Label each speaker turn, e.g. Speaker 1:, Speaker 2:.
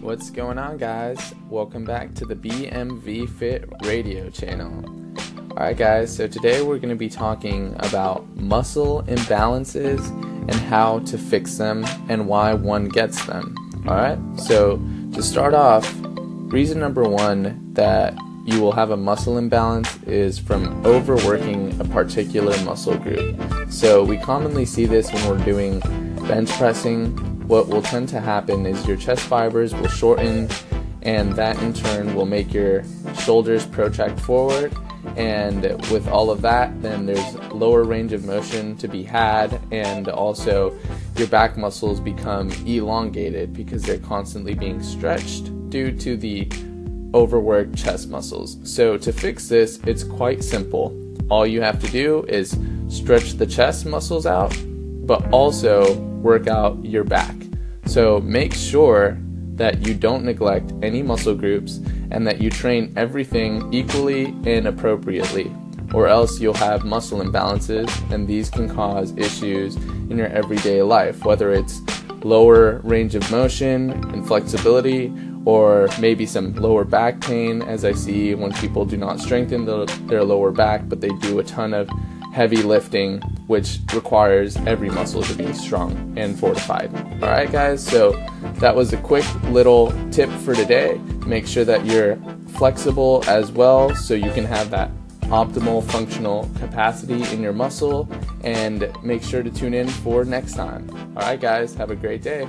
Speaker 1: What's going on, guys? Welcome back to the BMV Fit radio channel. Alright, guys, so today we're going to be talking about muscle imbalances and how to fix them and why one gets them. Alright, so to start off, reason number one that you will have a muscle imbalance is from overworking a particular muscle group. So we commonly see this when we're doing bench pressing. What will tend to happen is your chest fibers will shorten, and that in turn will make your shoulders protract forward. And with all of that, then there's lower range of motion to be had, and also your back muscles become elongated because they're constantly being stretched due to the overworked chest muscles. So to fix this, it's quite simple. All you have to do is stretch the chest muscles out, but also work out your back. So make sure that you don't neglect any muscle groups and that you train everything equally and appropriately, or else you'll have muscle imbalances, and these can cause issues in your everyday life, whether it's lower range of motion and flexibility, or maybe some lower back pain, as I see when people do not strengthen the, their lower back, but they do a ton of heavy lifting, which requires every muscle to be strong and fortified. All right, guys, so that was a quick little tip for today. Make sure that you're flexible as well so you can have that optimal functional capacity in your muscle and make sure to tune in for next time. All right, guys, have a great day.